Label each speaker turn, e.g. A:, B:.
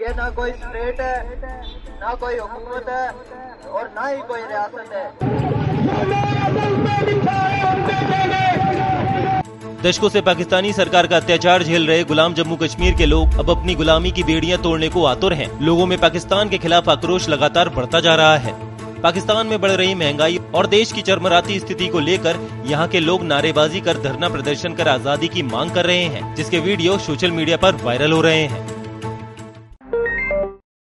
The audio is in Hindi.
A: ये ना कोई स्टेट है, ना कोई हुकूमत है और ना ही कोई रियासत है।
B: दशकों से पाकिस्तानी सरकार का अत्याचार झेल रहे गुलाम जम्मू कश्मीर के लोग अब अपनी गुलामी की बेड़ियाँ तोड़ने को आतुर हैं। लोगों में पाकिस्तान के खिलाफ आक्रोश लगातार बढ़ता जा रहा है। पाकिस्तान में बढ़ रही महँगाई और देश की चरमराती स्थिति को लेकर यहाँ के लोग नारेबाजी कर धरना प्रदर्शन कर आज़ादी की मांग कर रहे हैं, जिसके वीडियो सोशल मीडिया पर वायरल हो रहे हैं।